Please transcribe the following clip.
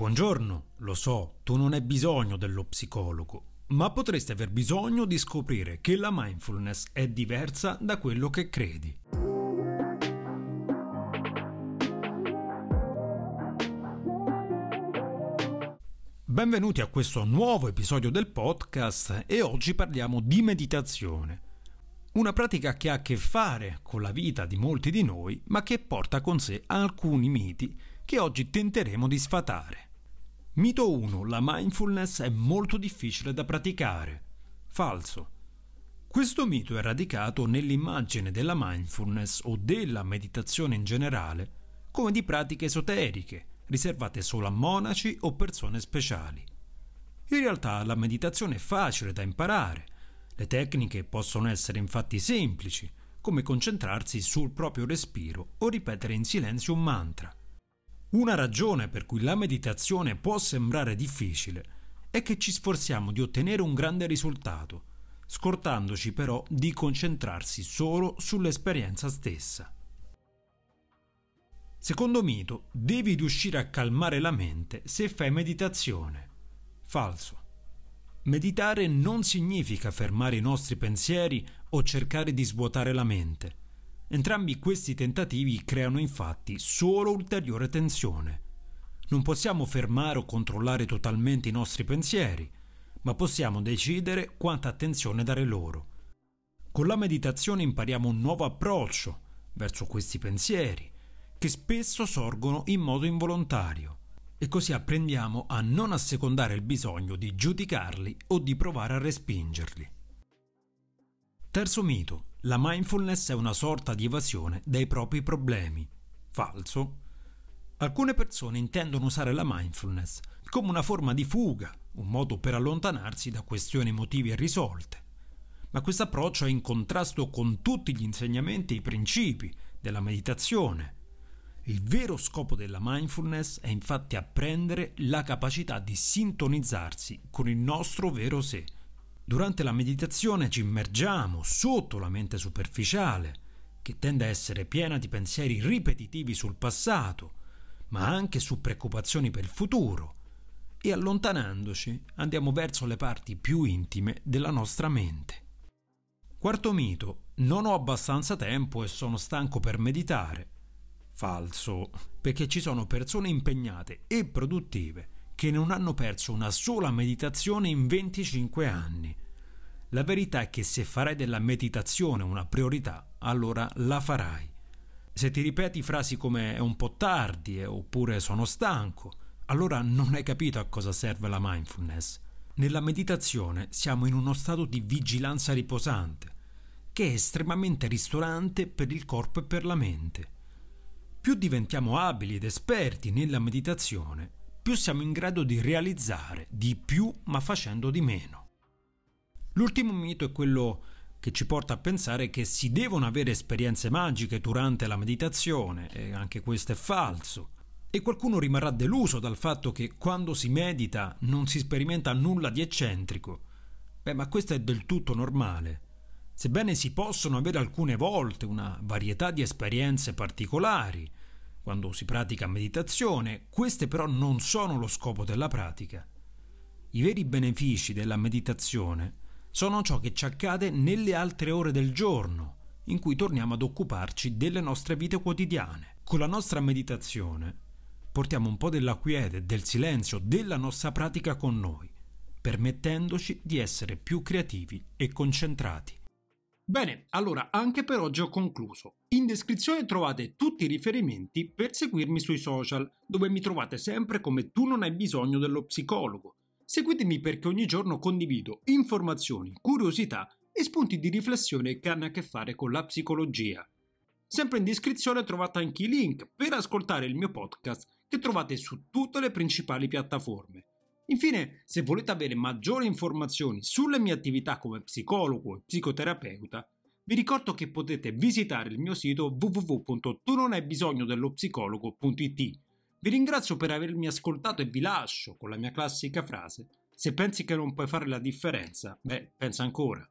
Buongiorno, lo so, tu non hai bisogno dello psicologo, ma potresti aver bisogno di scoprire che la mindfulness è diversa da quello che credi. Benvenuti a questo nuovo episodio del podcast e oggi parliamo di meditazione. Una pratica che ha a che fare con la vita di molti di noi, ma che porta con sé alcuni miti che oggi tenteremo di sfatare. Mito 1. La mindfulness è molto difficile da praticare. Falso. Questo mito è radicato nell'immagine della mindfulness o della meditazione in generale come di pratiche esoteriche, riservate solo a monaci o persone speciali. In realtà la meditazione è facile da imparare. Le tecniche possono essere infatti semplici, come concentrarsi sul proprio respiro o ripetere in silenzio un mantra. Una ragione per cui la meditazione può sembrare difficile è che ci sforziamo di ottenere un grande risultato, scordandoci però di concentrarsi solo sull'esperienza stessa. Secondo mito, devi riuscire a calmare la mente se fai meditazione. Falso. Meditare non significa fermare i nostri pensieri o cercare di svuotare la mente Entrambi questi tentativi creano infatti solo ulteriore tensione. Non possiamo fermare o controllare totalmente i nostri pensieri, ma possiamo decidere quanta attenzione dare loro. Con la meditazione impariamo un nuovo approccio verso questi pensieri, che spesso sorgono in modo involontario, e così apprendiamo a non assecondare il bisogno di giudicarli o di provare a respingerli. Terzo mito. La mindfulness è una sorta di evasione dai propri problemi. Falso. Alcune persone intendono usare la mindfulness come una forma di fuga, un modo per allontanarsi da questioni emotive irrisolte. Ma questo approccio è in contrasto con tutti gli insegnamenti e i principi della meditazione. Il vero scopo della mindfulness è infatti apprendere la capacità di sintonizzarsi con il nostro vero sé Durante la meditazione ci immergiamo sotto la mente superficiale, che tende a essere piena di pensieri ripetitivi sul passato, ma anche su preoccupazioni per il futuro, e allontanandoci andiamo verso le parti più intime della nostra mente. Quarto mito, non ho abbastanza tempo e sono stanco per meditare. Falso, perché ci sono persone impegnate e produttive che non hanno perso una sola meditazione in 25 anni. La verità è che se farai della meditazione una priorità, allora la farai. Se ti ripeti frasi come è un po' tardi oppure sono stanco, allora non hai capito a cosa serve la mindfulness. Nella meditazione siamo in uno stato di vigilanza riposante, che è estremamente ristorante per il corpo e per la mente. Più diventiamo abili ed esperti nella meditazione, più siamo in grado di realizzare di più ma facendo di meno. L'ultimo mito è quello che ci porta a pensare che si devono avere esperienze magiche durante la meditazione, e anche questo è falso. E qualcuno rimarrà deluso dal fatto che quando si medita non si sperimenta nulla di eccentrico. Beh, ma questo è del tutto normale. Sebbene si possono avere alcune volte una varietà di esperienze particolari, quando si pratica meditazione, queste però non sono lo scopo della pratica. I veri benefici della meditazione sono ciò che ci accade nelle altre ore del giorno, in cui torniamo ad occuparci delle nostre vite quotidiane. Con la nostra meditazione portiamo un po' della quiete del silenzio della nostra pratica con noi, permettendoci di essere più creativi e concentrati. Bene, allora anche per oggi ho concluso. In descrizione trovate tutti i riferimenti per seguirmi sui social, dove mi trovate sempre come tu non hai bisogno dello psicologo. Seguitemi perché ogni giorno condivido informazioni, curiosità e spunti di riflessione che hanno a che fare con la psicologia. Sempre in descrizione trovate anche i link per ascoltare il mio podcast che trovate su tutte le principali piattaforme. Infine, se volete avere maggiori informazioni sulle mie attività come psicologo e psicoterapeuta, vi ricordo che potete visitare il mio sito www.tunonhai-bisogno-dello-psicologo.it. Vi ringrazio per avermi ascoltato e vi lascio con la mia classica frase: se pensi che non puoi fare la differenza, beh, pensa ancora.